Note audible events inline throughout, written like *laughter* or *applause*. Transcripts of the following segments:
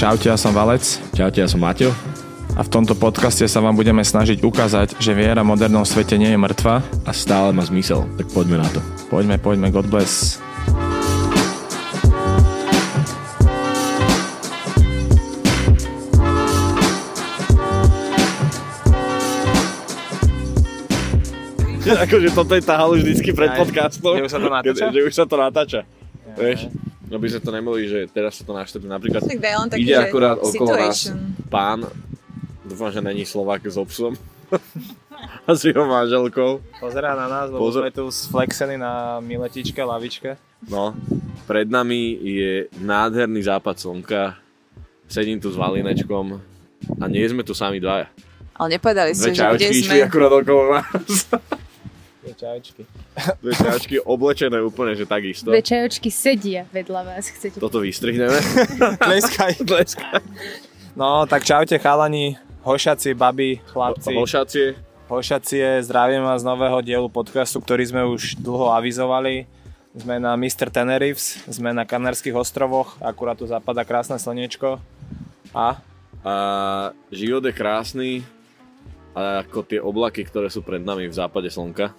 Čaute, ja som Valec Čaute, ja som Maťo. a v tomto podcaste sa vám budeme snažiť ukázať, že viera v modernom svete nie je mŕtva. A stále má zmysel, tak poďme na to. Poďme, poďme, God bless. akože toto je tá halu vždycky pred Aj, podcastom. že už sa to natáča? Keď, že už sa to natáča. Vieš? No by sme to nemali, že teraz sa to naštrbí. Napríklad Tak daj taký, ide že akurát okolo nás pán, dúfam, že není Slovák so psom. *laughs* a s jeho manželkou. Pozerá na nás, lebo Pozor- sme tu sflexení na miletičke, lavičke. No, pred nami je nádherný západ slnka. Sedím tu s Valinečkom a nie sme tu sami dvaja. Ale nepovedali ste, že kde čajočky sme. išli akurát okolo nás. *laughs* Čajčky. Dve čajočky oblečené úplne, že takisto. Dve čajočky sedia vedľa vás, chcete. Toto vystrihneme. *laughs* Tleskaj. Tleskaj. No, tak čaute chalani, hošaci, babi, chlapci. Hošacie. Hošacie, zdravím vás z nového dielu podcastu, ktorý sme už dlho avizovali. Sme na Mr. Tenerife, sme na Kanárskych ostrovoch, akurát tu zapadá krásne slnečko. A? A život je krásny, a ako tie oblaky, ktoré sú pred nami v západe slnka.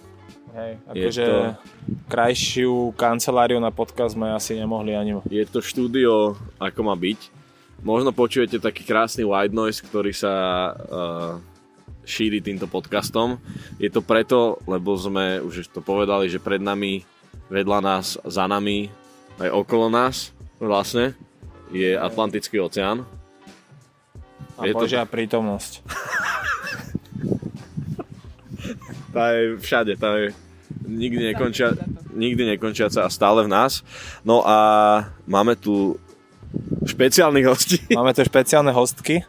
Hej, Je akože to- krajšiu kanceláriu na podcast sme asi nemohli ani... Je to štúdio, ako má byť. Možno počujete taký krásny white noise, ktorý sa uh, šíri týmto podcastom. Je to preto, lebo sme už to povedali, že pred nami, vedľa nás, za nami, aj okolo nás vlastne je Atlantický oceán. A Je to- Božia prítomnosť. *laughs* Tá je všade, tá je nikdy nekončia, nikdy nekončiaca a stále v nás. No a máme tu špeciálnych hostí. *laughs* Máme tu špeciálne hostky.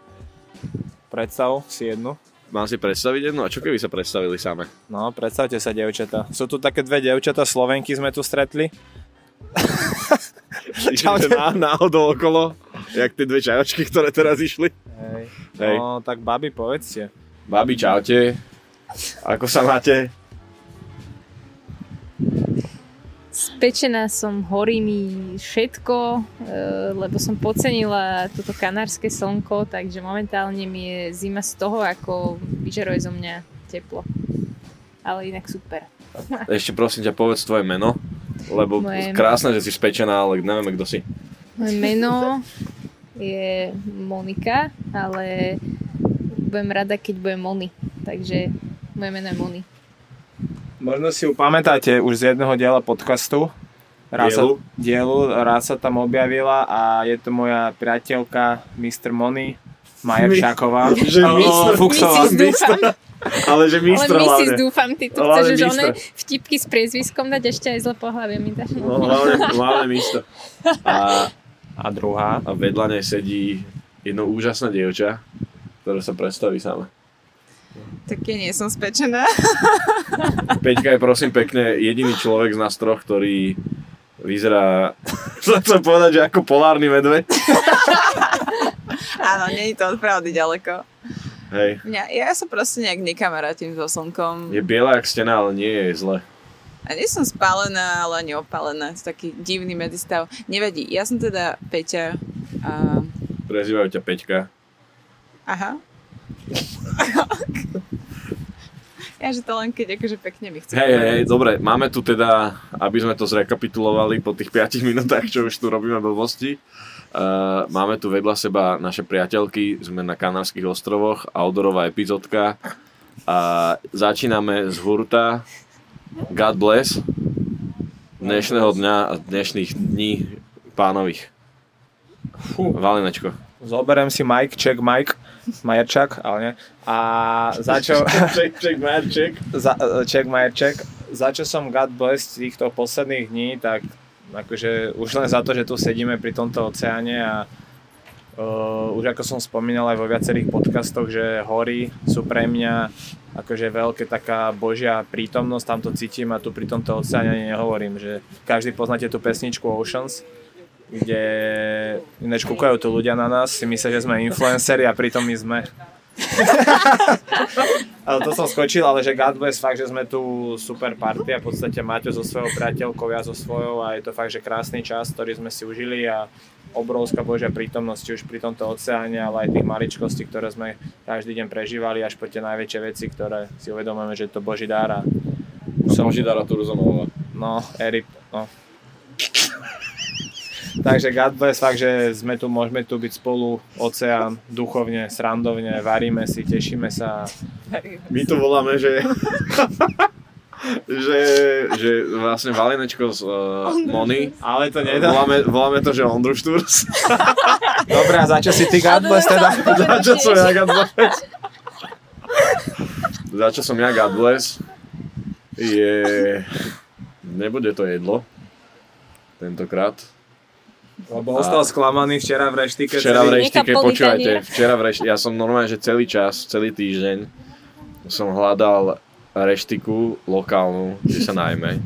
Predstav si jednu. Mám si predstaviť jednu? A čo keby sa predstavili same? No, predstavte sa, devčata. Sú tu také dve devčata, Slovenky sme tu stretli. *laughs* Čaute. Na, náhodou okolo, jak tie dve čajočky, ktoré teraz išli. Hej. Hej. No, tak babi, povedzte. Babi, čaute. Ako sa máte? Spečená som, horí mi všetko, e, lebo som podcenila toto kanárske slnko, takže momentálne mi je zima z toho, ako vyžaruje zo mňa teplo. Ale inak super. *laughs* Ešte prosím ťa, povedz tvoje meno. Lebo Moje- krásne, že si spečená, ale nevieme, kto si. Moje meno je Monika, ale budem rada, keď bude Moni. Takže moje meno je Moni. Možno si ju pamätáte už z jedného diela podcastu. Raz sa, Dielu? dielu, raz sa tam objavila a je to moja priateľka Mr. Moni, Maja My- Všáková. *laughs* Že Mr. Fuchsová. Mrs. Ale že ale mistr Mrs. hlavne. dúfam, ty tu Ale chceš už one vtipky s priezviskom dať ešte aj zle pohľavie mi dáš. No, hlavne, hlavne mistr. A, A druhá. a vedľa nej sedí jedno úžasné dievča, ktoré sa predstaví sama. Tak ja nie som spečená. Peťka je prosím pekne jediný človek z nás troch, ktorý vyzerá, *laughs* chcem povedať, že ako polárny medveď. *laughs* Áno, nie je to od pravdy ďaleko. Hej. Mňa, ja sa proste nejak nekamarátim so slnkom. Je biela jak stena, ale nie je zle. A nie som spálená, ale ani opálená. To je taký divný medzistav. Nevadí, ja som teda Peťa. A... Prezývajú ťa Peťka. Aha. *laughs* ja, že to len keď akože pekne mi chce. Hej, hej, hej, dobre, máme tu teda, aby sme to zrekapitulovali po tých 5 minútach, čo už tu robíme blbosti. Uh, máme tu vedľa seba naše priateľky, sme na Kanárskych ostrovoch, outdoorová epizódka a začíname z hurta God bless dnešného dňa a dnešných dní pánových. Fú. Valinečko. Zoberiem si Mike, check Mike, Majerčak, ale nie. A za čo... Check, check, man, check. za, check Majerček. Za čo som God bless týchto posledných dní, tak akože už len za to, že tu sedíme pri tomto oceáne a uh, už ako som spomínal aj vo viacerých podcastoch, že hory sú pre mňa akože veľké taká božia prítomnosť, tam to cítim a tu pri tomto oceáne nehovorím, že každý poznáte tú pesničku Oceans, kde ináč kúkajú tu ľudia na nás, si myslia, že sme influenceri a pritom my sme. *laughs* ale to som skočil, ale že God bless fakt, že sme tu super party a v podstate Maťo so svojou priateľkou, ja so svojou a je to fakt, že krásny čas, ktorý sme si užili a obrovská Božia prítomnosť, už pri tomto oceáne, ale aj tých maličkostí, ktoré sme každý deň prežívali, až po tie najväčšie veci, ktoré si uvedomujeme, že je to Boží dar a Som Židara Turzonová. No, Eri, no. Takže God bless, fakt, že sme tu, môžeme tu byť spolu, oceán, duchovne, srandovne, varíme si, tešíme sa. My to voláme, že... *laughs* že, že vlastne Valinečko z uh, Mony. Ale to nedá. Voláme, voláme to, že Ondruš Tours. *laughs* Dobre, a za čo si ty God bless teda? *laughs* Za čo som ja God bless? Za čo som ja God bless? Je... Nebude to jedlo. Tentokrát. Lebo ostal sklamaný včera v reštike. Včera v reštike, počúvajte, včera v reštike, ja som normálne, že celý čas, celý týždeň som hľadal reštiku lokálnu, kde sa najmä.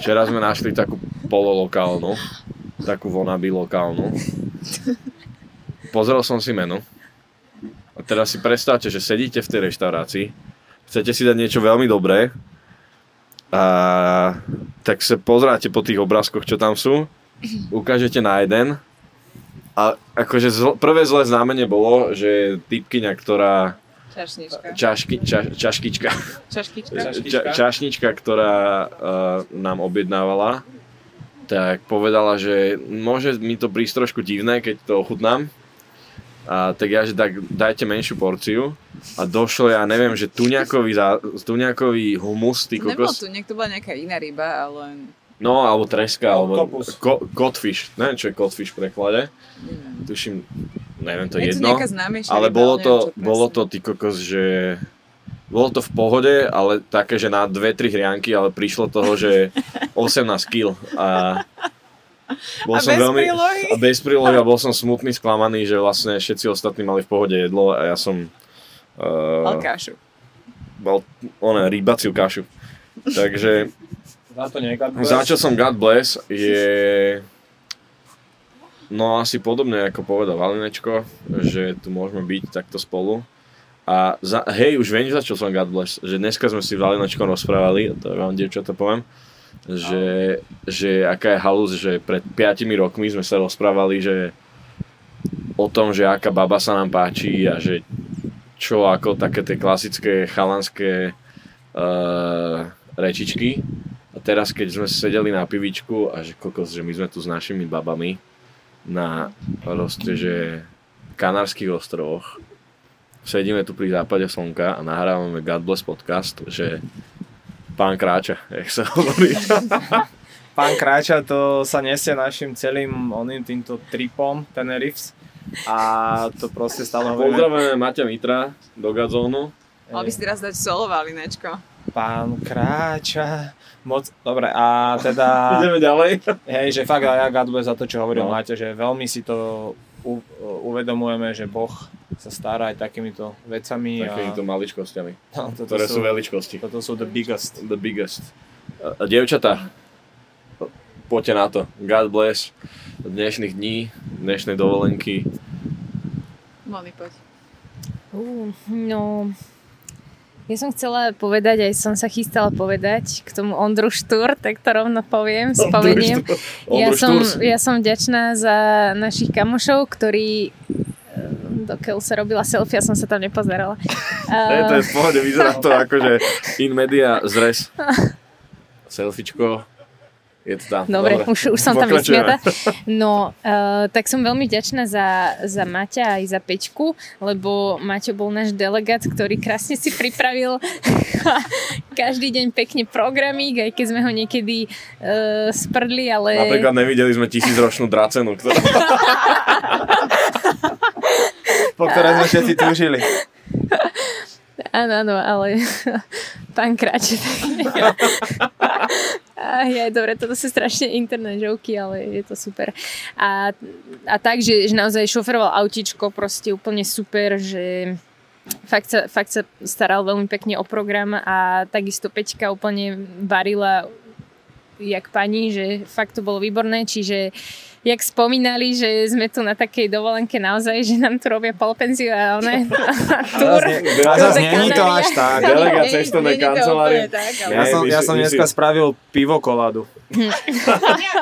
Včera sme našli takú pololokálnu, takú vonaby lokálnu. Pozrel som si menu. A teraz si predstavte, že sedíte v tej reštaurácii, chcete si dať niečo veľmi dobré a tak sa pozráte po tých obrázkoch, čo tam sú, ukážete na jeden a akože zl- prvé zlé znamenie bolo, že typkyňa, ktorá Čašnička. čašky, ča, čaškička, Čaškička. ča, čašnička, ktorá uh, nám objednávala, tak povedala, že môže mi to prísť trošku divné, keď to ochutnám. A tak ja, že tak dajte menšiu porciu. A došlo, ja neviem, že tuňakový, zá, tuňakový humus, ty Nebol kokos. tu, niekto bola nejaká iná ryba, ale No, alebo treska, alebo ko, codfish. Neviem, čo je codfish v preklade. neviem. Tuším, neviem, to je jedno. známejšia Ale bolo to, bolo to ty kokos, že... Bolo to v pohode, ale také, že na 2-3 hrianky, ale prišlo toho, že *laughs* 18 kg. A bol A som bez veľmi... prílohy? A bez prílohy a bol som smutný, sklamaný, že vlastne všetci ostatní mali v pohode jedlo a ja som... Mal Uh, kašu. mal oné, rybaciu kašu. Takže Za to nie som God bless je... No asi podobne ako povedal Valinečko, že tu môžeme byť takto spolu. A za, hej, už viem, za som God bless. Že dneska sme si Valinečkom rozprávali, to vám dievčatá poviem, že, že aká je halus, že pred 5 rokmi sme sa rozprávali, že o tom, že aká baba sa nám páči a že čo ako také tie klasické chalanské uh, rečičky. A teraz, keď sme sedeli na pivičku a že kokos, že my sme tu s našimi babami na proste, že Kanárskych ostrovoch. Sedíme tu pri západe slnka a nahrávame God Bless podcast, že pán kráča, jak sa hovorí. *laughs* Pán Kráča to sa nesie našim celým oným týmto tripom Tenerifs a to proste stále hovoríme Pozdravujeme Maťa Mitra do Gazónu. Mal by si teraz dať solo valinečko. Pán Kráča moc, dobre a teda *laughs* Ideme ďalej. hej, že fakt aj ja bless za to, čo hovoril No. Máte, že veľmi si to u, uvedomujeme, že Boh sa stará aj takýmito vecami Takýmito a maličkosťami, no, toto ktoré sú veličkosti. Toto sú the biggest. The biggest. A, a dievčatá, poďte na to. God bless dnešných dní, dnešnej dovolenky. Moni, poď. Uh, no, ja som chcela povedať, aj som sa chystala povedať k tomu Ondru Štúr, tak to rovno poviem, spomeniem. Ja som, ja som vďačná za našich kamošov, ktorí eh, dokiaľ sa robila selfie, ja som sa tam nepozerala. Ne, to je v pohode, vyzerá to ako, že in media zres. *laughs* Selfiečko. Je to tam. Dobre, už, už som tam vysmiata. No, uh, tak som veľmi vďačná za, za Maťa aj za Peťku, lebo Maťo bol náš delegát, ktorý krásne si pripravil *laughs* každý deň pekne programík, aj keď sme ho niekedy uh, sprdli, ale... Napríklad nevideli sme tisícročnú dracenu, ktorá... *laughs* Po ktoré sme všetci túžili. Áno, áno, ale *laughs* pán Kráče. Aj, dobre, toto sú strašne internet joky, ale je to super. A, a tak, že, že naozaj šoferoval autíčko, proste úplne super, že fakt sa, fakt sa staral veľmi pekne o program a takisto Peťka úplne varila jak pani, že fakt to bolo výborné, čiže jak spomínali, že sme tu na takej dovolenke naozaj, že nám tu robia one túr. A zase není to až tak. Delegát cestovnej kancelárie. Ja som, ja som dneska spravil pivo koladu.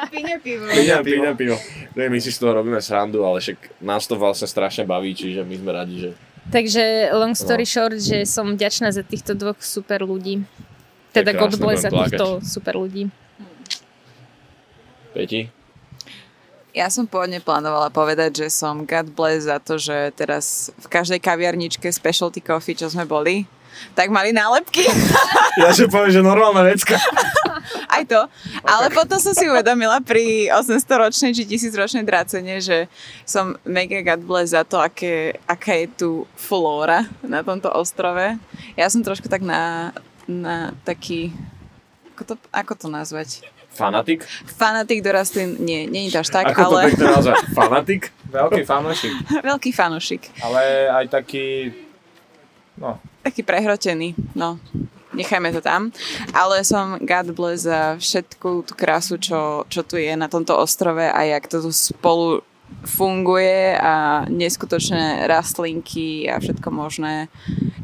Píňa pivo. Píňa, pivo. My si z toho robíme srandu, ale však nás to vlastne strašne baví, čiže my sme radi, že... Takže long story No. short, že som vďačná za týchto dvoch super ľudí. Teda God bless za týchto super ľudí. Peti? Ja som pôvodne plánovala povedať, že som God bless za to, že teraz v každej kaviarničke specialty coffee, čo sme boli, tak mali nálepky. *laughs* Ja že poviem, že normálna vecka. *laughs* Aj to. Ale potom som si uvedomila pri 800-ročnej či 1000-ročnej drácene, že som mega God bless za to, aké, aká je tu flóra na tomto ostrove. Ja som trošku tak na, na taký... Ako to, ako to nazvať? Fanatik? Fanatik do rastlín, nie, nie je to až tak, Ako to ale pekne nazvať? Fanatik? *laughs* Veľký fanúšik. *laughs* veľký fanušik. Ale aj taký... No, Taký prehrotený, no. Nechajme to tam. Ale som God bless za všetku tú krásu, čo, čo tu je na tomto ostrove a jak to tu spolu funguje a neskutočné rastlinky a všetko možné,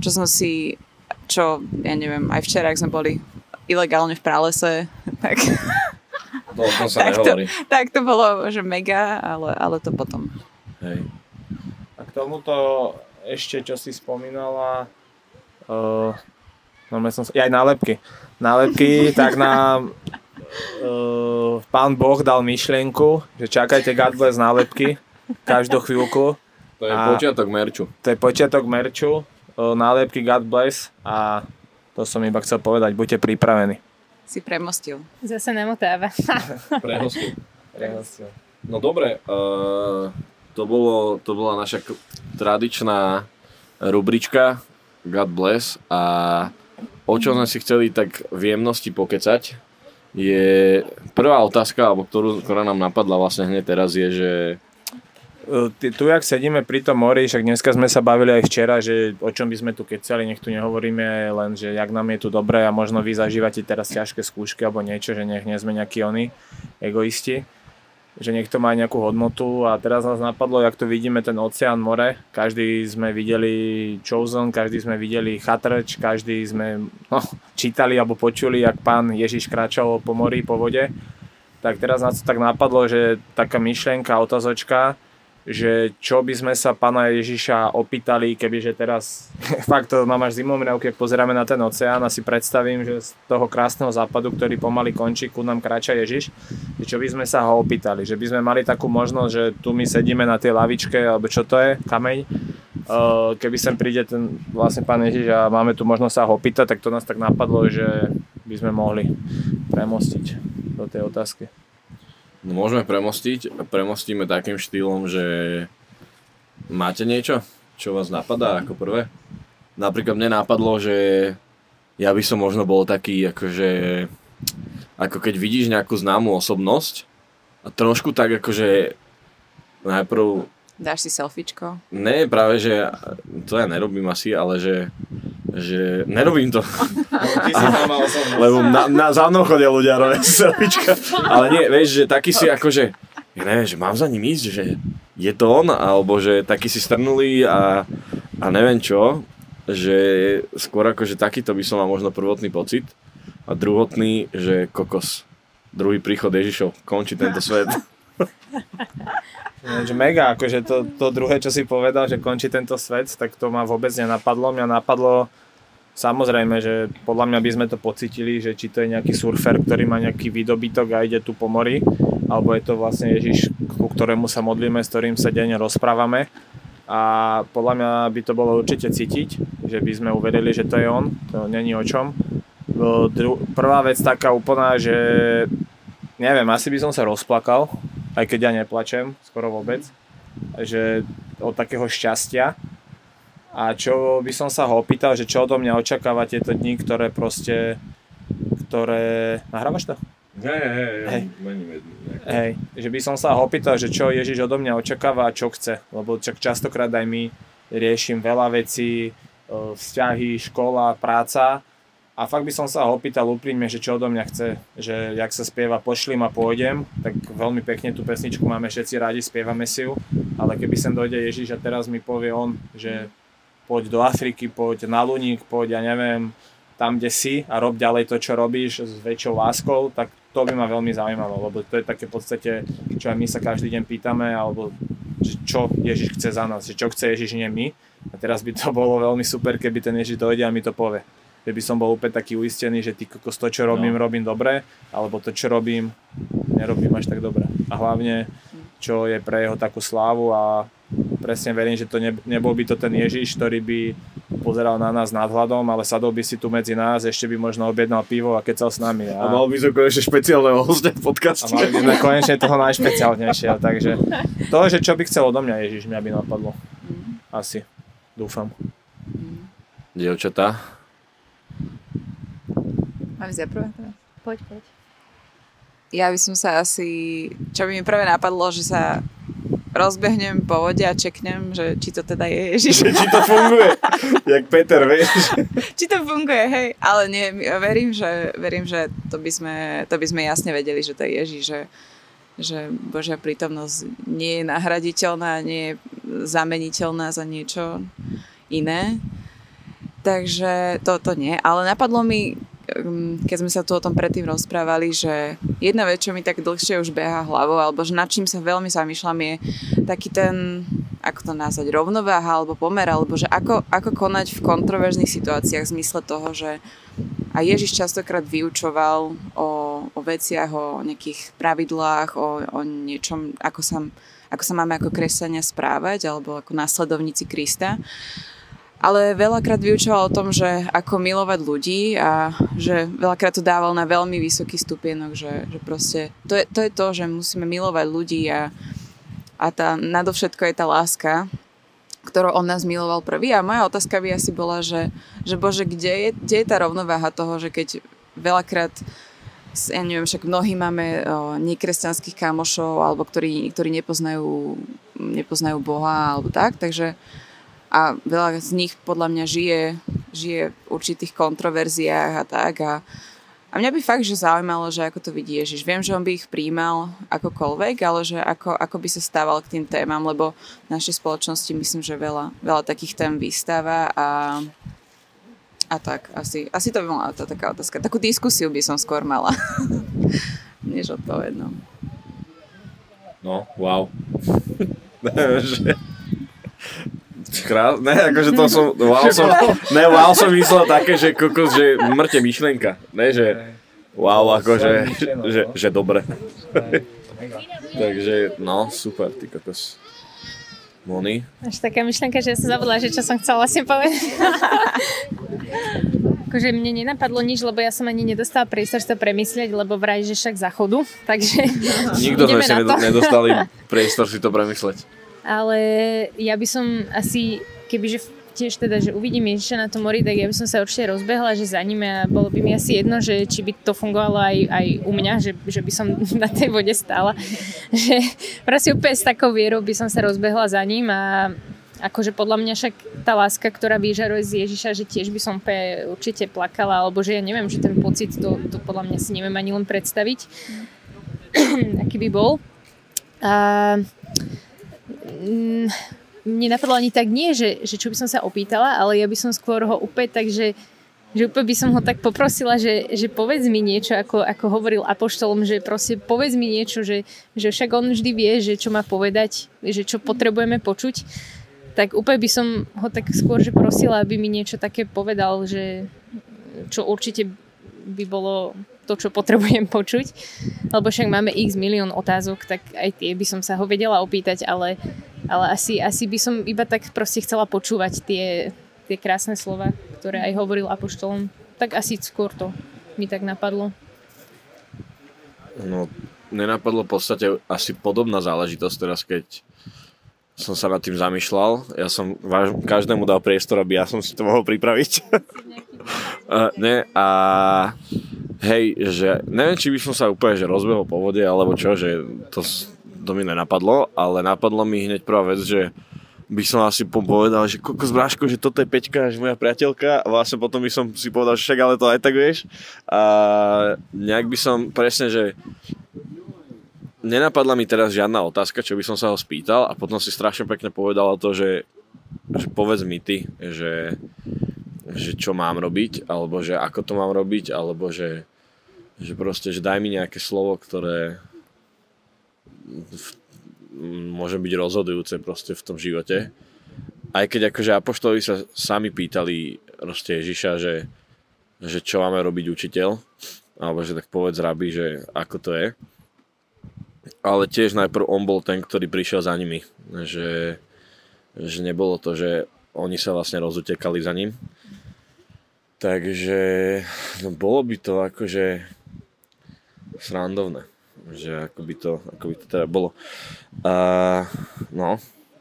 čo som si, čo, ja neviem, aj včera, ak sme boli ilegálne v pralese, tak, To o tom sa tak, to, nehovorí. tak to bolo, že mega, ale, ale to potom. Hej. a k tomuto ešte, čo si spomínala, uh, no som sa, aj nálepky. Nálepky, *laughs* tak nám uh, pán Boh dal myšlienku, že čakajte God bless nálepky každú chvíľku. To je A- počiatok merču. To je počiatok merču, uh, nálepky God bless a to som iba chcel povedať, buďte pripravení. Si premostil. Zase namotáva. *laughs* Pre hostov. No dobre, uh, to, bolo, to bola naša k- tradičná rubrička God bless a o čo sme si chceli tak v jemnosti pokecať je prvá otázka, alebo ktorú, ktorá nám napadla vlastne hneď teraz je, že tu, jak sedíme pri tom mori, však dneska sme sa bavili aj včera, že o čom by sme tu kecali, nech tu nehovoríme len, že jak nám je tu dobre a možno vy zažívate teraz ťažké skúšky alebo niečo, že nech nie sme nejakí oni egoisti, že nech to má nejakú hodnotu. A teraz nás napadlo, jak tu vidíme ten oceán, more, každý sme videli Chosen, každý sme videli Chatrč, každý sme no, čítali alebo počuli, jak pán Ježiš kráčal po mori, po vode, tak teraz nás to tak napadlo, že taká myšlienka, otázočka, že čo by sme sa pána Ježiša opýtali, kebyže teraz *laughs* fakt to mám až zimomriavky, ak pozeráme na ten oceán a si predstavím, že z toho krásneho západu, ktorý pomaly končí, ku nám kráča Ježiš, že čo by sme sa ho opýtali, že by sme mali takú možnosť, že tu my sedíme na tej lavičke, alebo čo to je, kameň, Uh, keby sem príde ten vlastne pán Ježiš a máme tu možnosť sa ho opýtať, tak to nás tak napadlo, že by sme mohli premostiť do tej otázky. No môžeme premostiť. Premostíme takým štýlom, že máte niečo, čo vás napadá ako prvé? Napríklad mne napadlo, že ja by som možno bol taký, akože, ako keď vidíš nejakú známú osobnosť a trošku tak akože najprv Dáš si selfiečko? Ne, práve, že to ja nerobím asi, ale že, že nerobím to, mal osobnosť. lebo na, na, za mnou chodia ľudia robiť. Ale nie, vieš, že taký si akože, ja neviem, že mám za ním ísť, že je to on, alebo že taký si strnulý a, a neviem čo, že skôr akože takýto by som mal možno prvotný pocit a druhotný, že kokos, druhý príchod Ježišov, končí tento svet. *laughs* Že mega, akože to, to druhé, čo si povedal, že končí tento svet, tak to ma vôbec nenapadlo. Mňa napadlo, samozrejme, že podľa mňa by sme to pocitili, že či to je nejaký surfer, ktorý má nejaký výdobytok a ide tu po mori, alebo je to vlastne Ježiš, ku ktorému sa modlíme, s ktorým sa denne rozprávame. A podľa mňa by to bolo určite cítiť, že by sme uverili, že to je on, to není o čom. Prvá vec taká úplná, že neviem, asi by som sa rozplakal, aj keď ja neplačem, skoro vôbec, že od takého šťastia. A čo by som sa ho opýtal, že čo odo mňa očakáva tieto dni, ktoré proste, ktoré... Nahrávaš to? Hej, hej, Hej. hej. Že by som sa ho opýtal, že čo Ježiš odo mňa očakáva a čo chce. Lebo čak častokrát aj my riešim veľa vecí, e, vzťahy, škola, práca A fakt by som sa ho opýtal úprimne, že čo odo mňa chce, že jak sa spieva Pošlim a pôjdem, tak veľmi pekne tú pesničku máme všetci rádi, spievame si ju, ale keby sem dojde Ježiš a teraz mi povie on, že poď do Afriky, poď na Luník, poď, ja neviem, tam, kde si a rob ďalej to, čo robíš s väčšou láskou, tak to by ma veľmi zaujímalo, lebo to je také v podstate, čo aj my sa každý deň pýtame, alebo že čo Ježiš chce za nás, že čo chce Ježiš, nie my. A teraz by to *laughs* bolo veľmi super, keby ten Ježiš dojde a mi to povie že by som bol úplne taký uistený, že ty kokos to, čo robím, no. robím dobre, alebo to, čo robím, nerobím až tak dobre. A hlavne, čo je pre jeho takú slávu a presne verím, že to ne, nebol by to ten Ježiš, ktorý by pozeral na nás nadhľadom, ale sadol by si tu medzi nás, ešte by možno objednal pivo a kecal s nami. A, a mal by som konečne špeciálneho hostia v podcaste. A mali by sme konečne toho najšpeciálnejšieho, takže to, že čo by chcel odo mňa Ježiš, mňa by napadlo. Asi. Dúfam. Dievčatá, Mám ísť prvé teraz? Poď, poď. Ja by som sa asi, čo by mi prvé napadlo, že sa rozbehnem po vode a čeknem, že či to teda je Ježiš. či to funguje, jak Peter, vieš. či to funguje, hej. Ale nie, verím, že, verím, že to by, sme, to by sme jasne vedeli, že to je Ježiš, že, že Božia prítomnosť nie je nahraditeľná, nie je zameniteľná za niečo iné. Takže toto nie. Ale napadlo mi keď sme sa tu o tom predtým rozprávali, že jedna vec, čo mi tak dlhšie už beha hlavou, alebo že nad čím sa veľmi zamýšľam, je taký ten, ako to nazvať, rovnováha alebo pomer, alebo že ako, ako konať v kontroverzných situáciách v zmysle toho, že a Ježiš častokrát vyučoval o, o veciach, o nejakých pravidlách, o, o niečom, ako sa, ako sa máme ako kresťania správať, alebo ako následovníci Krista ale veľakrát vyučoval o tom, že ako milovať ľudí a že veľakrát to dával na veľmi vysoký stupienok, že, že proste to je, to je to, že musíme milovať ľudí a, a tá, nadovšetko je tá láska, ktorou on nás miloval prvý. A moja otázka by asi bola, že, že Bože, kde je, kde je tá rovnováha toho, že keď veľakrát ja neviem, však mnohí máme nekresťanských kamošov, alebo ktorí, ktorí nepoznajú, nepoznajú Boha, alebo tak, takže a veľa z nich podľa mňa žije, žije v určitých kontroverziách a tak a, a mňa by fakt, že zaujímalo, že ako to vidí Ježiš. Viem, že on by ich príjmal akokoľvek, ale že ako, ako by sa stával k tým témam, lebo v našej spoločnosti myslím, že veľa, veľa takých tém vystáva a, a tak. Asi, asi to by bola tá taká otázka. Takú diskusiu by som skôr mala, *laughs* než odpovednú. No, wow. *laughs* Krás... Ne, akože to som, wow *laughs* som, ne, wow som myslel také, že kokos, že mŕte myšlenka. Ne, že wow, akože, že, že dobre. Takže, no, super, ty kokos. Moni? Až taká myšlenka, že ja som zabudla, že čo som chcela si povedať. *laughs* akože mne nenapadlo nič, lebo ja som ani nedostala priestor to premyslieť, lebo vraj, že však zachodu, takže Nikto sme si nedostali *laughs* priestor si to premyslieť ale ja by som asi, kebyže tiež teda, že uvidím Ježiša na tom mori, tak ja by som sa určite rozbehla, že za ním a bolo by mi asi jedno, že či by to fungovalo aj, aj u mňa, že, že by som *laughs* na tej vode stála. že proste úplne s takou vierou by som sa rozbehla za ním a akože podľa mňa však tá láska, ktorá vyžaruje z Ježiša, že tiež by som úplne určite plakala, alebo že ja neviem, že ten pocit, to, to podľa mňa si neviem ani len predstaviť, *clears throat* aký by bol. A Mm, mne napadlo ani tak nie, že, že čo by som sa opýtala, ale ja by som skôr ho úplne tak, že, že úplne by som ho tak poprosila, že, že povedz mi niečo, ako, ako hovoril Apoštolom, že proste povedz mi niečo, že, že však on vždy vie, že čo má povedať, že čo potrebujeme počuť. Tak úplne by som ho tak skôr, že prosila, aby mi niečo také povedal, že čo určite by bolo to, čo potrebujem *laughs* počuť. Lebo však máme x milión otázok, tak aj tie by som sa ho vedela opýtať, ale, ale asi, asi by som iba tak proste chcela počúvať tie, tie krásne slova, ktoré aj hovoril Apoštolom. Tak asi skôr to mi tak napadlo. No, nenapadlo v podstate asi podobná záležitosť teraz, keď som sa nad tým zamýšľal. Ja som váž, každému dal priestor, aby ja som si to mohol pripraviť. uh, *laughs* ne, a hej, že neviem, či by som sa úplne že rozbehol po vode, alebo čo, že to, to mi nenapadlo, ale napadlo mi hneď prvá vec, že by som asi po- povedal, že kokos Bráško, že toto je Peťka, že moja priateľka a vlastne potom by som si povedal, že však ale to aj tak vieš. A nejak by som presne, že nenapadla mi teraz žiadna otázka, čo by som sa ho spýtal a potom si strašne pekne povedal to, že, že povedz mi ty, že, že čo mám robiť, alebo že ako to mám robiť, alebo že, že proste, že daj mi nejaké slovo, ktoré v, môže byť rozhodujúce proste v tom živote. Aj keď akože apoštoli sa sami pýtali proste Ježiša, že, že čo máme robiť učiteľ, alebo že tak povedz rabi, že ako to je ale tiež najprv on bol ten, ktorý prišiel za nimi. Že, že nebolo to, že oni sa vlastne rozutekali za ním. Takže no bolo by to akože srandovné. Že ako by to, ako by to teda bolo. A, no,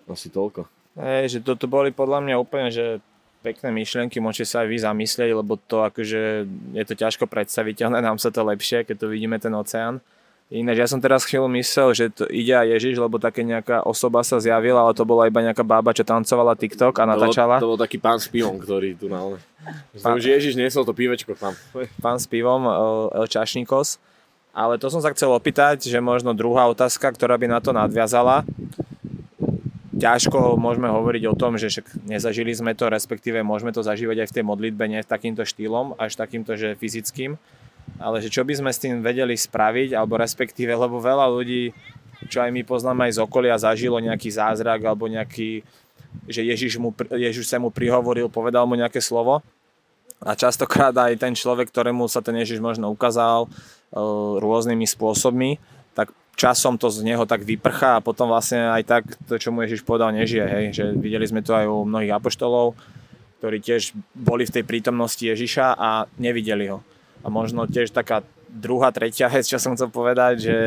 asi toľko. Hej, že toto boli podľa mňa úplne, že pekné myšlienky, môžete sa aj vy zamyslieť, lebo to akože je to ťažko predstaviteľné, *laughs* nám sa to lepšie, keď to vidíme ten oceán. Ináč ja som teraz chvíľu myslel, že to ide aj Ježiš, lebo také nejaká osoba sa zjavila, ale to bola iba nejaká bába, čo tancovala TikTok a natáčala. To bol, to bol taký pán s pivom, ktorý tu na Pán... že Ježiš niesol to pivečko tam. Pán s pivom, El Čašníkos. Ale to som sa chcel opýtať, že možno druhá otázka, ktorá by na to nadviazala. Ťažko môžeme hovoriť o tom, že však nezažili sme to, respektíve môžeme to zažívať aj v tej modlitbe, nie takýmto štýlom, až takýmto, že fyzickým ale že čo by sme s tým vedeli spraviť, alebo respektíve, lebo veľa ľudí, čo aj my poznáme aj z okolia, zažilo nejaký zázrak, alebo nejaký, že Ježiš, mu, Ježiš sa mu prihovoril, povedal mu nejaké slovo. A častokrát aj ten človek, ktorému sa ten Ježiš možno ukázal e, rôznymi spôsobmi, tak časom to z neho tak vyprchá a potom vlastne aj tak to, čo mu Ježiš povedal, nežije. Hej? Že videli sme to aj u mnohých apoštolov, ktorí tiež boli v tej prítomnosti Ježiša a nevideli ho. A možno tiež taká druhá, tretia vec, čo som chcel povedať, že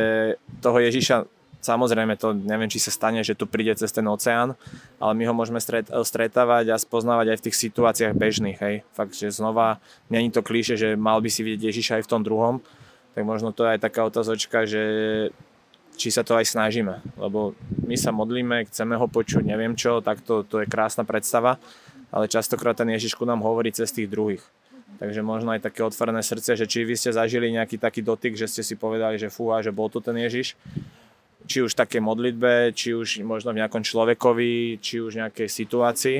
toho Ježiša samozrejme to neviem, či sa stane, že tu príde cez ten oceán, ale my ho môžeme stret, stretávať a spoznávať aj v tých situáciách bežných, hej. Fakt, že znova, není to klíše, že mal by si vidieť Ježiša aj v tom druhom, tak možno to je aj taká otázočka, že či sa to aj snažíme, lebo my sa modlíme, chceme ho počuť, neviem čo, tak to, to je krásna predstava, ale častokrát ten Ježišku nám hovorí cez tých druhých. Takže možno aj také otvorené srdce, že či vy ste zažili nejaký taký dotyk, že ste si povedali, že fúha, že bol tu ten Ježiš. Či už také modlitbe, či už možno v nejakom človekovi, či už v nejakej situácii.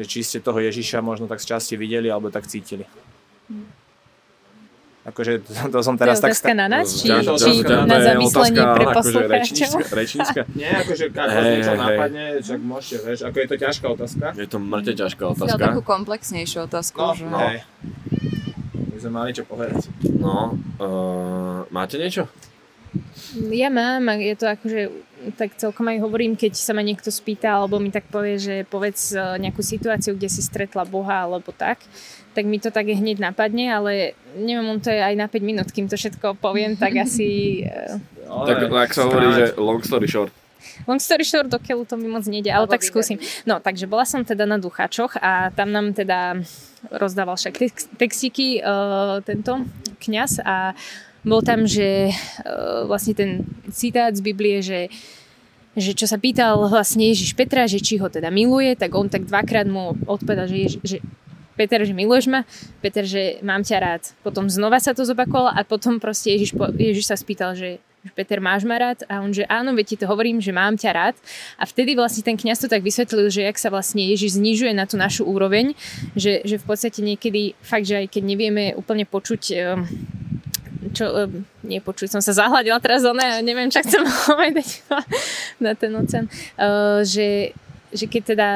Že či ste toho Ježiša možno tak z časti videli alebo tak cítili. Akože to, *laughs* to som teraz to je tak... na nás, či, či to, na zamyslenie otázka, pre akože poslucháčov? rečnícka, *laughs* rečnícka. Nie, akože ako Hej, niečo hej. napadne, však môžete, vieš, ako je to ťažká otázka. Je to mŕte ťažká Chcel otázka. takú komplexnejšiu otázku. No, že... no. Hej. My sme mali čo povedať. No, uh, máte niečo? Ja mám, je to akože, tak celkom aj hovorím, keď sa ma niekto spýta, alebo mi tak povie, že povedz e, nejakú situáciu, kde si stretla Boha, alebo tak, tak mi to tak hneď napadne, ale neviem, on to je aj na 5 minút, kým to všetko poviem, tak *laughs* asi... e, Tak, tak sa hovorí, že long story short. Long story short, do keľu to mi moc nejde, ale tak skúsim. No, takže bola som teda na Duchačoch a tam nám teda rozdával však tex- textíky uh, tento kňaz a bol tam, že uh, vlastne ten citát z Biblie, že že čo sa pýtal vlastne Ježiš Petra, že či ho teda miluje, tak on tak dvakrát mu odpovedal, že, Ježi, že Peter, že miluješ ma, Peter, že mám ťa rád. Potom znova sa to zopakovalo a potom proste Ježiš, Ježiš sa spýtal, že Peter, máš ma rád? A on, že áno, veď ti to hovorím, že mám ťa rád. A vtedy vlastne ten kňaz to tak vysvetlil, že jak sa vlastne Ježiš znižuje na tú našu úroveň, že, že v podstate niekedy fakt, že aj keď nevieme úplne počuť ehm, čo, nie počuť, som sa zahľadila teraz ona, neviem, čo chcem *laughs* povedať na ten oceán, uh, že, že keď teda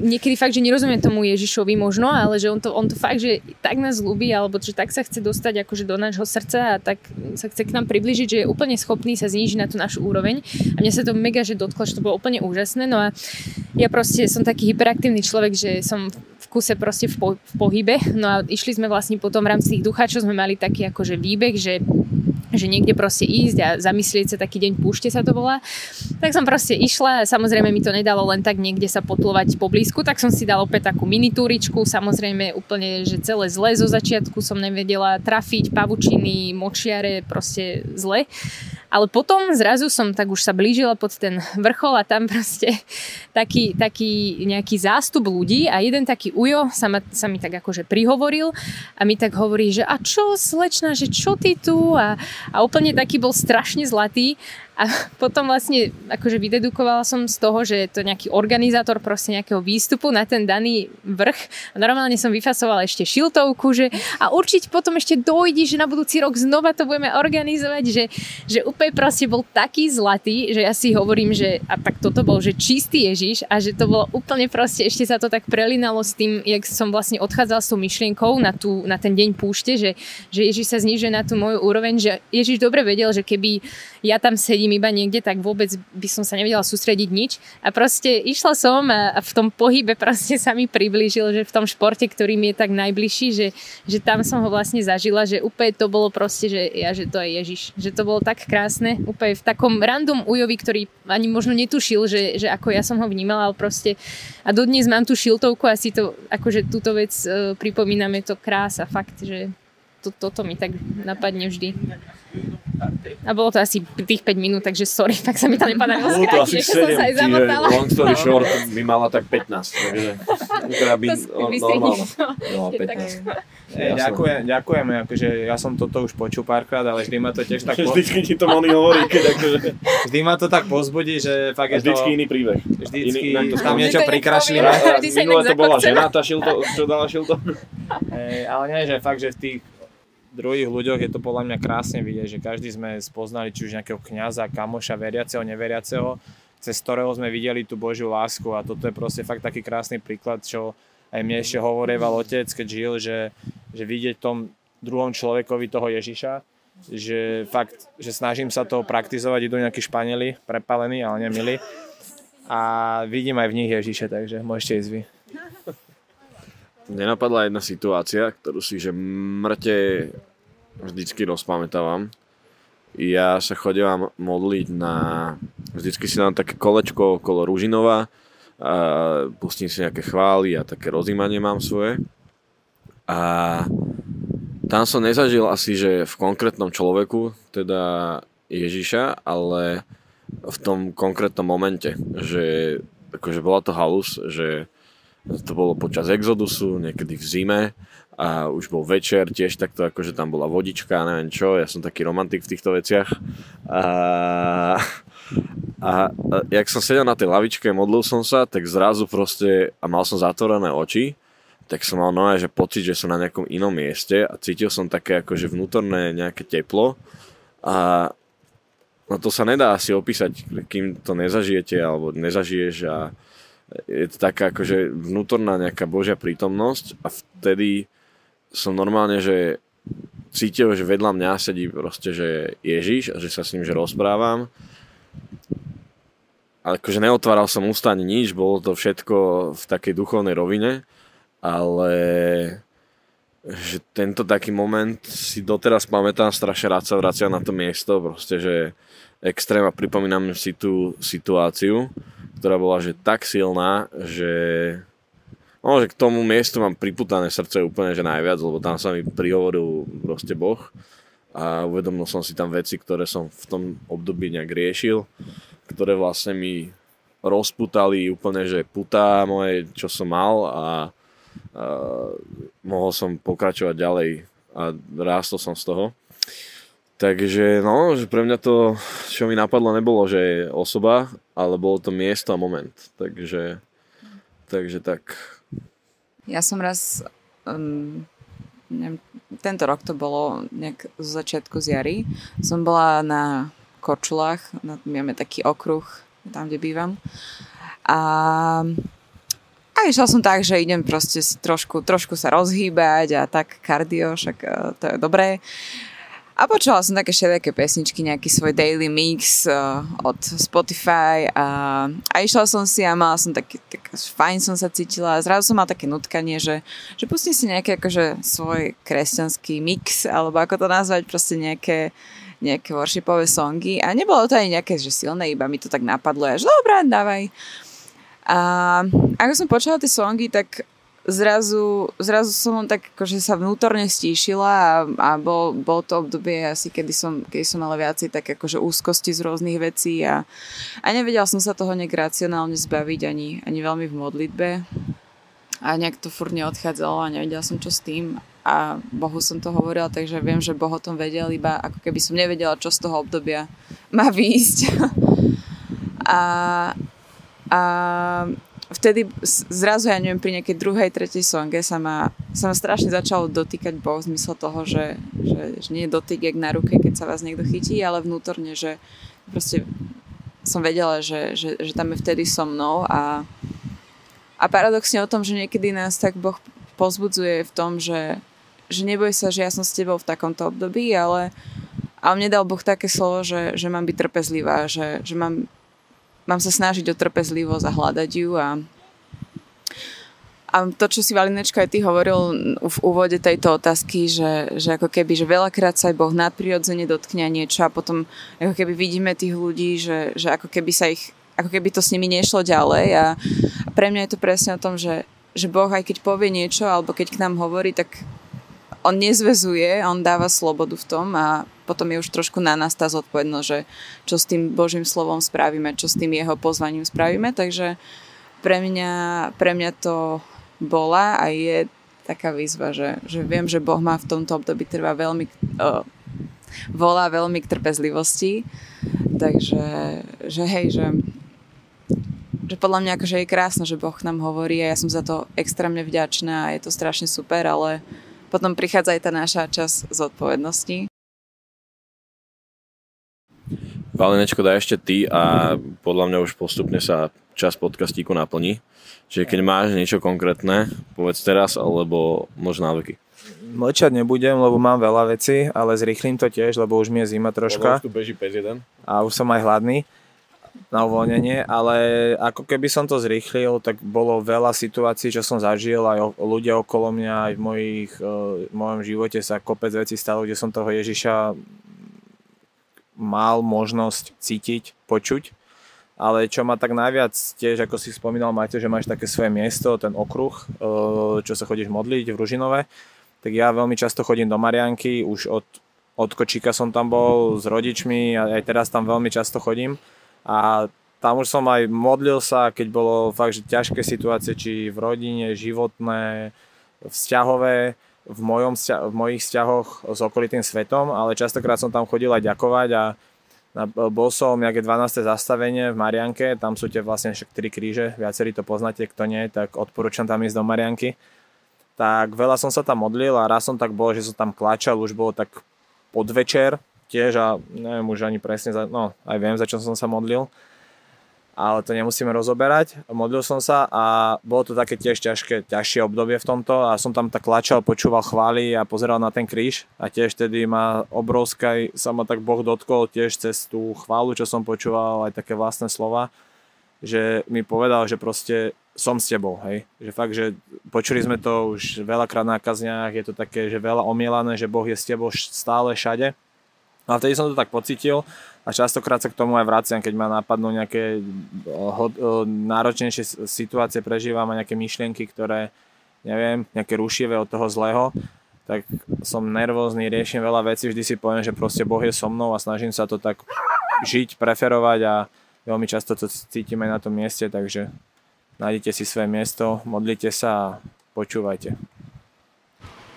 niekedy fakt, že nerozumiem tomu Ježišovi možno, ale že on to, on to fakt, že tak nás ľúbi, alebo že tak sa chce dostať akože do nášho srdca a tak sa chce k nám približiť, že je úplne schopný sa znížiť na tú našu úroveň. A mne sa to mega, že dotklo, že to bolo úplne úžasné. No a ja proste som taký hyperaktívny človek, že som kuse proste v, po, v pohybe. No a išli sme vlastne potom v rámci tých ducháčov, sme mali taký akože výbeh, že že niekde proste ísť a zamyslieť sa taký deň púšte sa to volá. Tak som proste išla samozrejme mi to nedalo len tak niekde sa potlovať po blízku, tak som si dala opäť takú minitúričku, samozrejme úplne, že celé zle zo začiatku som nevedela trafiť, pavučiny, močiare, proste zle. Ale potom zrazu som tak už sa blížila pod ten vrchol a tam proste *laughs* taký, taký nejaký zástup ľudí a jeden taký ujo sa, ma, sa mi tak akože prihovoril a mi tak hovorí, že a čo slečna, že čo ty tu? A, a úplne taký bol strašne zlatý a potom vlastne akože vydedukovala som z toho, že je to nejaký organizátor proste nejakého výstupu na ten daný vrch. A normálne som vyfasovala ešte šiltovku, že a určite potom ešte dojde, že na budúci rok znova to budeme organizovať, že, že úplne proste bol taký zlatý, že ja si hovorím, že a tak toto bol, že čistý Ježiš a že to bolo úplne proste, ešte sa to tak prelinalo s tým, jak som vlastne odchádzala s tou myšlienkou na, tú, na ten deň púšte, že, že Ježiš sa znižuje na tú moju úroveň, že Ježiš dobre vedel, že keby ja tam sedím iba niekde, tak vôbec by som sa nevedela sústrediť nič. A proste išla som a v tom pohybe proste sa mi priblížil, že v tom športe, ktorý mi je tak najbližší, že, že tam som ho vlastne zažila, že úplne to bolo proste, že ja, že to je Ježiš. Že to bolo tak krásne, úplne v takom random ujovi, ktorý ani možno netušil, že, že ako ja som ho vnímala, ale proste a dodnes mám tú šiltovku a si to, akože túto vec uh, pripomíname, to krása, fakt, že to, toto mi tak napadne vždy. A bolo to asi tých 5 minút, takže sorry, tak sa mi to nepodarilo Bolo to asi 7, čiže long story short by mala tak 15, takže teda by normálne. No, 15. Hey, ďakujem, ďakujeme, akože ja som toto už počul párkrát, ale vždy ma to tiež tak... Po... Vždycky ti to Moni hovorí, keď akože... Vždy ma to tak pozbudí, že fakt je to... Vždycky iný príbeh. Vždycky iný, tam niečo prikrašlivé. Minule to bola žena, tá šilto, čo dala šilto. Hey, ale nie, že fakt, že v tých druhých ľuďoch je to podľa mňa krásne vidieť, že každý sme spoznali či už nejakého kňaza, kamoša, veriaceho, neveriaceho, cez ktorého sme videli tú Božiu lásku a toto je proste fakt taký krásny príklad, čo aj mne ešte hovorieval otec, keď žil, že, že vidieť tom druhom človekovi toho Ježiša, že fakt, že snažím sa to praktizovať, idú nejakí Španieli, prepalení, ale nemili. A vidím aj v nich Ježiše, takže môžete ísť vy nenapadla jedna situácia, ktorú si že mŕte vždycky rozpamätávam. Ja sa chodím modliť na... Vždycky si dám také kolečko okolo Ružinova, a pustím si nejaké chvály a také rozímanie mám svoje. A tam som nezažil asi, že v konkrétnom človeku, teda Ježiša, ale v tom konkrétnom momente, že akože bola to halus, že to bolo počas exodusu, niekedy v zime. A už bol večer, tiež takto akože tam bola vodička, neviem čo, ja som taký romantik v týchto veciach. A, a, a jak som sedel na tej lavičke, modlil som sa, tak zrazu proste, a mal som zatvorené oči, tak som mal nové, že pocit, že som na nejakom inom mieste a cítil som také akože vnútorné nejaké teplo. A no to sa nedá asi opísať, kým to nezažijete alebo nezažiješ a je to taká akože vnútorná nejaká božia prítomnosť a vtedy som normálne, že cítil, že vedľa mňa sedí proste, že Ježiš a že sa s ním že rozprávam. Ale akože neotváral som ústa ani nič, bolo to všetko v takej duchovnej rovine, ale že tento taký moment si doteraz pamätám, strašne rád sa vracia na to miesto, proste, že extrém a pripomínam si tú situáciu ktorá bola že tak silná, že No, že k tomu miestu mám priputané srdce úplne, že najviac, lebo tam sa mi prihovoril proste Boh a uvedomil som si tam veci, ktoré som v tom období nejak riešil, ktoré vlastne mi rozputali úplne, že putá moje, čo som mal a, a mohol som pokračovať ďalej a rástol som z toho. Takže no, že pre mňa to, čo mi napadlo, nebolo, že je osoba, ale bolo to miesto a moment. Takže, takže tak. Ja som raz, um, neviem, tento rok to bolo nejak z začiatku z jary, som bola na Korčulách, na, máme taký okruh, tam, kde bývam. A a išla som tak, že idem proste trošku, trošku sa rozhýbať a tak kardio, však uh, to je dobré. A počula som také všelijaké pesničky, nejaký svoj daily mix uh, od Spotify a, a išla som si a mala som taký, tak fajn som sa cítila. A zrazu som mala také nutkanie, že, že pustím si nejaký akože svoj kresťanský mix, alebo ako to nazvať, proste nejaké nejaké worshipové songy. A nebolo to ani nejaké že silné, iba mi to tak napadlo. A že dobrá, dávaj. A ako som počula tie songy, tak zrazu, zrazu som len tak akože sa vnútorne stíšila a, a bol, bol to obdobie asi, kedy som, kedy som mala viacej tak akože úzkosti z rôznych vecí a, a nevedela som sa toho nejak racionálne zbaviť ani, ani veľmi v modlitbe a nejak to furt neodchádzalo a nevedela som čo s tým a Bohu som to hovorila, takže viem, že Boh o tom vedel, iba ako keby som nevedela, čo z toho obdobia má výjsť. *laughs* a, a vtedy zrazu, ja neviem, pri nejakej druhej, tretej songe sa ma, sa ma strašne začalo dotýkať Boh v zmysle toho, že, že, že nie je dotyk jak na ruke, keď sa vás niekto chytí, ale vnútorne, že proste som vedela, že, že, že tam je vtedy so mnou a, a paradoxne o tom, že niekedy nás tak Boh pozbudzuje v tom, že, že neboj sa, že ja som s tebou v takomto období, ale, ale mne dal Boh také slovo, že, že mám byť trpezlivá, že, že mám, mám sa snažiť o trpezlivosť a hľadať ju a, a to, čo si Valinečka aj ty hovoril v úvode tejto otázky, že, že ako keby, že veľakrát sa aj Boh nadprirodzene dotkne niečo a potom ako keby vidíme tých ľudí, že, že ako keby sa ich ako keby to s nimi nešlo ďalej a, pre mňa je to presne o tom, že, že Boh aj keď povie niečo alebo keď k nám hovorí, tak on nezvezuje, on dáva slobodu v tom a potom je už trošku na nás tá zodpovednosť, že čo s tým Božím slovom spravíme, čo s tým jeho pozvaním spravíme, takže pre mňa, pre mňa to bola a je taká výzva, že, že viem, že Boh má v tomto období trvá veľmi uh, volá veľmi k trpezlivosti takže že hej, že že podľa mňa akože je krásne, že Boh nám hovorí a ja som za to extrémne vďačná a je to strašne super, ale potom prichádza aj tá naša čas zodpovednosti. Valenečko, daj ešte ty a podľa mňa už postupne sa čas podcastíku naplní. Čiže keď máš niečo konkrétne, povedz teraz, alebo možno návyky. Mlčať nebudem, lebo mám veľa vecí, ale zrýchlim to tiež, lebo už mi je zima troška. Už tu beží 5 A už som aj hladný na uvoľnenie, ale ako keby som to zrýchlil, tak bolo veľa situácií, čo som zažil, aj ľudia okolo mňa, aj v, mojich, e, v mojom živote sa kopec vecí stalo, kde som toho Ježiša mal možnosť cítiť, počuť. Ale čo ma tak najviac tiež, ako si spomínal, máte, že máš také svoje miesto, ten okruh, e, čo sa chodíš modliť v Ružinove, tak ja veľmi často chodím do Marianky, už od, od kočíka som tam bol s rodičmi a aj teraz tam veľmi často chodím a tam už som aj modlil sa, keď bolo fakt, že ťažké situácie, či v rodine, životné, vzťahové, v, mojom, v mojich vzťahoch s okolitým svetom, ale častokrát som tam chodil aj ďakovať a na, bol som nejaké 12. zastavenie v Marianke, tam sú tie vlastne však tri kríže, viacerí to poznáte, kto nie, tak odporúčam tam ísť do Marianky. Tak veľa som sa tam modlil a raz som tak bol, že som tam klačal, už bolo tak podvečer, tiež a neviem už ani presne, za, no aj viem, za čo som sa modlil, ale to nemusíme rozoberať. Modlil som sa a bolo to také tiež ťažké, ťažšie obdobie v tomto a som tam tak klačal, počúval chvály a pozeral na ten kríž a tiež tedy ma obrovská, sa ma tak Boh dotkol tiež cez tú chválu, čo som počúval, aj také vlastné slova, že mi povedal, že proste som s tebou, hej. Že fakt, že počuli sme to už veľakrát na kazniach, je to také, že veľa omielané, že Boh je s tebou stále všade No a vtedy som to tak pocítil a častokrát sa k tomu aj vraciam, keď ma napadnú nejaké náročnejšie situácie, prežívam a nejaké myšlienky, ktoré, neviem, nejaké rušivé od toho zlého, tak som nervózny, riešim veľa vecí, vždy si poviem, že proste Boh je so mnou a snažím sa to tak žiť, preferovať a veľmi často to cítime na tom mieste, takže nájdete si svoje miesto, modlite sa a počúvajte.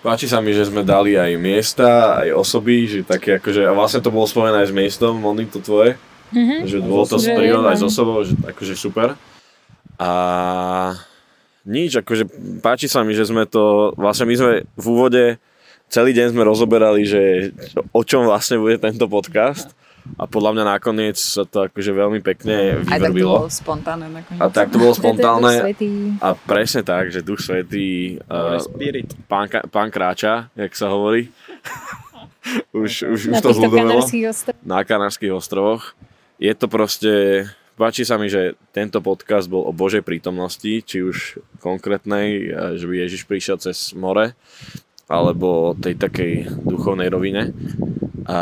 Páči sa mi, že sme dali aj miesta, aj osoby, že také akože, a vlastne to bolo spomené aj s miestom, Moni, to tvoje, mm-hmm. že bolo to s prírodou aj s osobou, že akože super. A nič, akože páči sa mi, že sme to, vlastne my sme v úvode celý deň sme rozoberali, že o čom vlastne bude tento podcast a podľa mňa nakoniec sa to akože veľmi pekne vyvrbilo. A tak to bolo spontánne nakoniec. A tak to bolo *laughs* spontánne. A presne tak, že Duch Svetý, uh, pán, pán Kráča, jak sa hovorí. *laughs* už, už, už to zľudovalo. Na Kanárských ostrovoch. Je to proste, páči sa mi, že tento podcast bol o Božej prítomnosti, či už konkrétnej, že by Ježiš prišiel cez more, alebo tej takej duchovnej rovine. A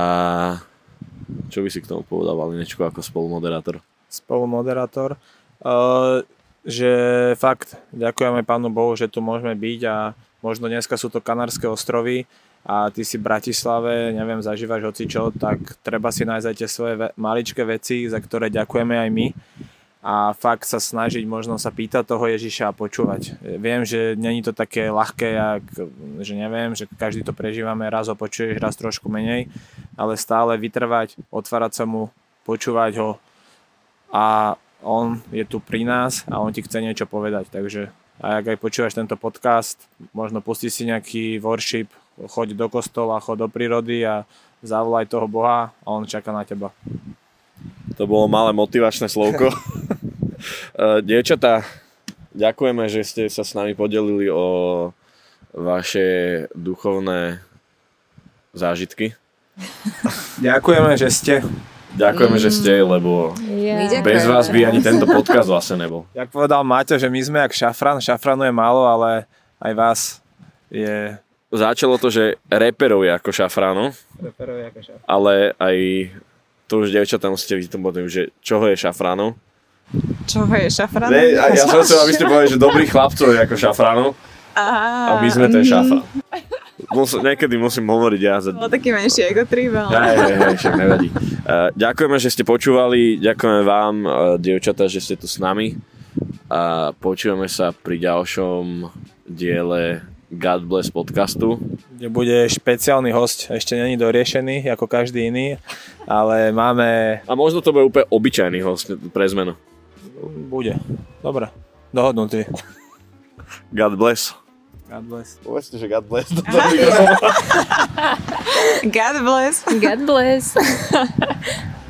čo by si k tomu povedal, Valinečko, ako spolumoderátor? Spolumoderátor? Uh, že fakt ďakujeme Pánu Bohu, že tu môžeme byť a možno dneska sú to Kanárske ostrovy a ty si v Bratislave, neviem, zažívaš hocičo, tak treba si nájsť aj tie svoje ve- maličké veci, za ktoré ďakujeme aj my a fakt sa snažiť možno sa pýtať toho Ježiša a počúvať. Viem, že není to také ľahké, jak, že neviem, že každý to prežívame, raz ho počuješ, raz trošku menej, ale stále vytrvať, otvárať sa mu, počúvať ho a on je tu pri nás a on ti chce niečo povedať, takže a ak aj počúvaš tento podcast, možno pusti si nejaký worship, choď do kostola, choď do prírody a zavolaj toho Boha a on čaká na teba. To bolo malé motivačné slovko. *laughs* *laughs* Eh, dievčatá, ďakujeme, že ste sa s nami podelili o vaše duchovné zážitky. *laughs* Ďakujeme, že ste. Ďakujeme, že ste, lebo My Yeah. bez vás by ani tento podcast vlastne nebol. Jak povedal Maťo, že my sme jak šafran, šafranu je málo, ale aj vás je... Začalo to, že reperov je ako šafránu, ale aj to už devčatá musíte potom, že čoho je šafránu. Čo je šafran? Ne, a ja som chcel, aby ste povedali, že dobrých chlapcov je ako šafránu a my sme ten šafrán. Mus, niekedy musím hovoriť ja za... Bol taký menší ego trip, ale... Hej, hej, hej, však nevadí. Uh, ďakujeme, že ste počúvali, ďakujeme vám, uh, dievčatá, že ste tu s nami a počujeme sa pri ďalšom diele God Bless podcastu. Kde bude špeciálny host, ešte není doriešený, ako každý iný, ale máme... A možno to bude úplne obyčajný host pre zmenu. Bude. Dobre. Dohodnutý. God bless. God bless. Povedzte, že *laughs* *laughs* God bless. God bless. God bless. *laughs*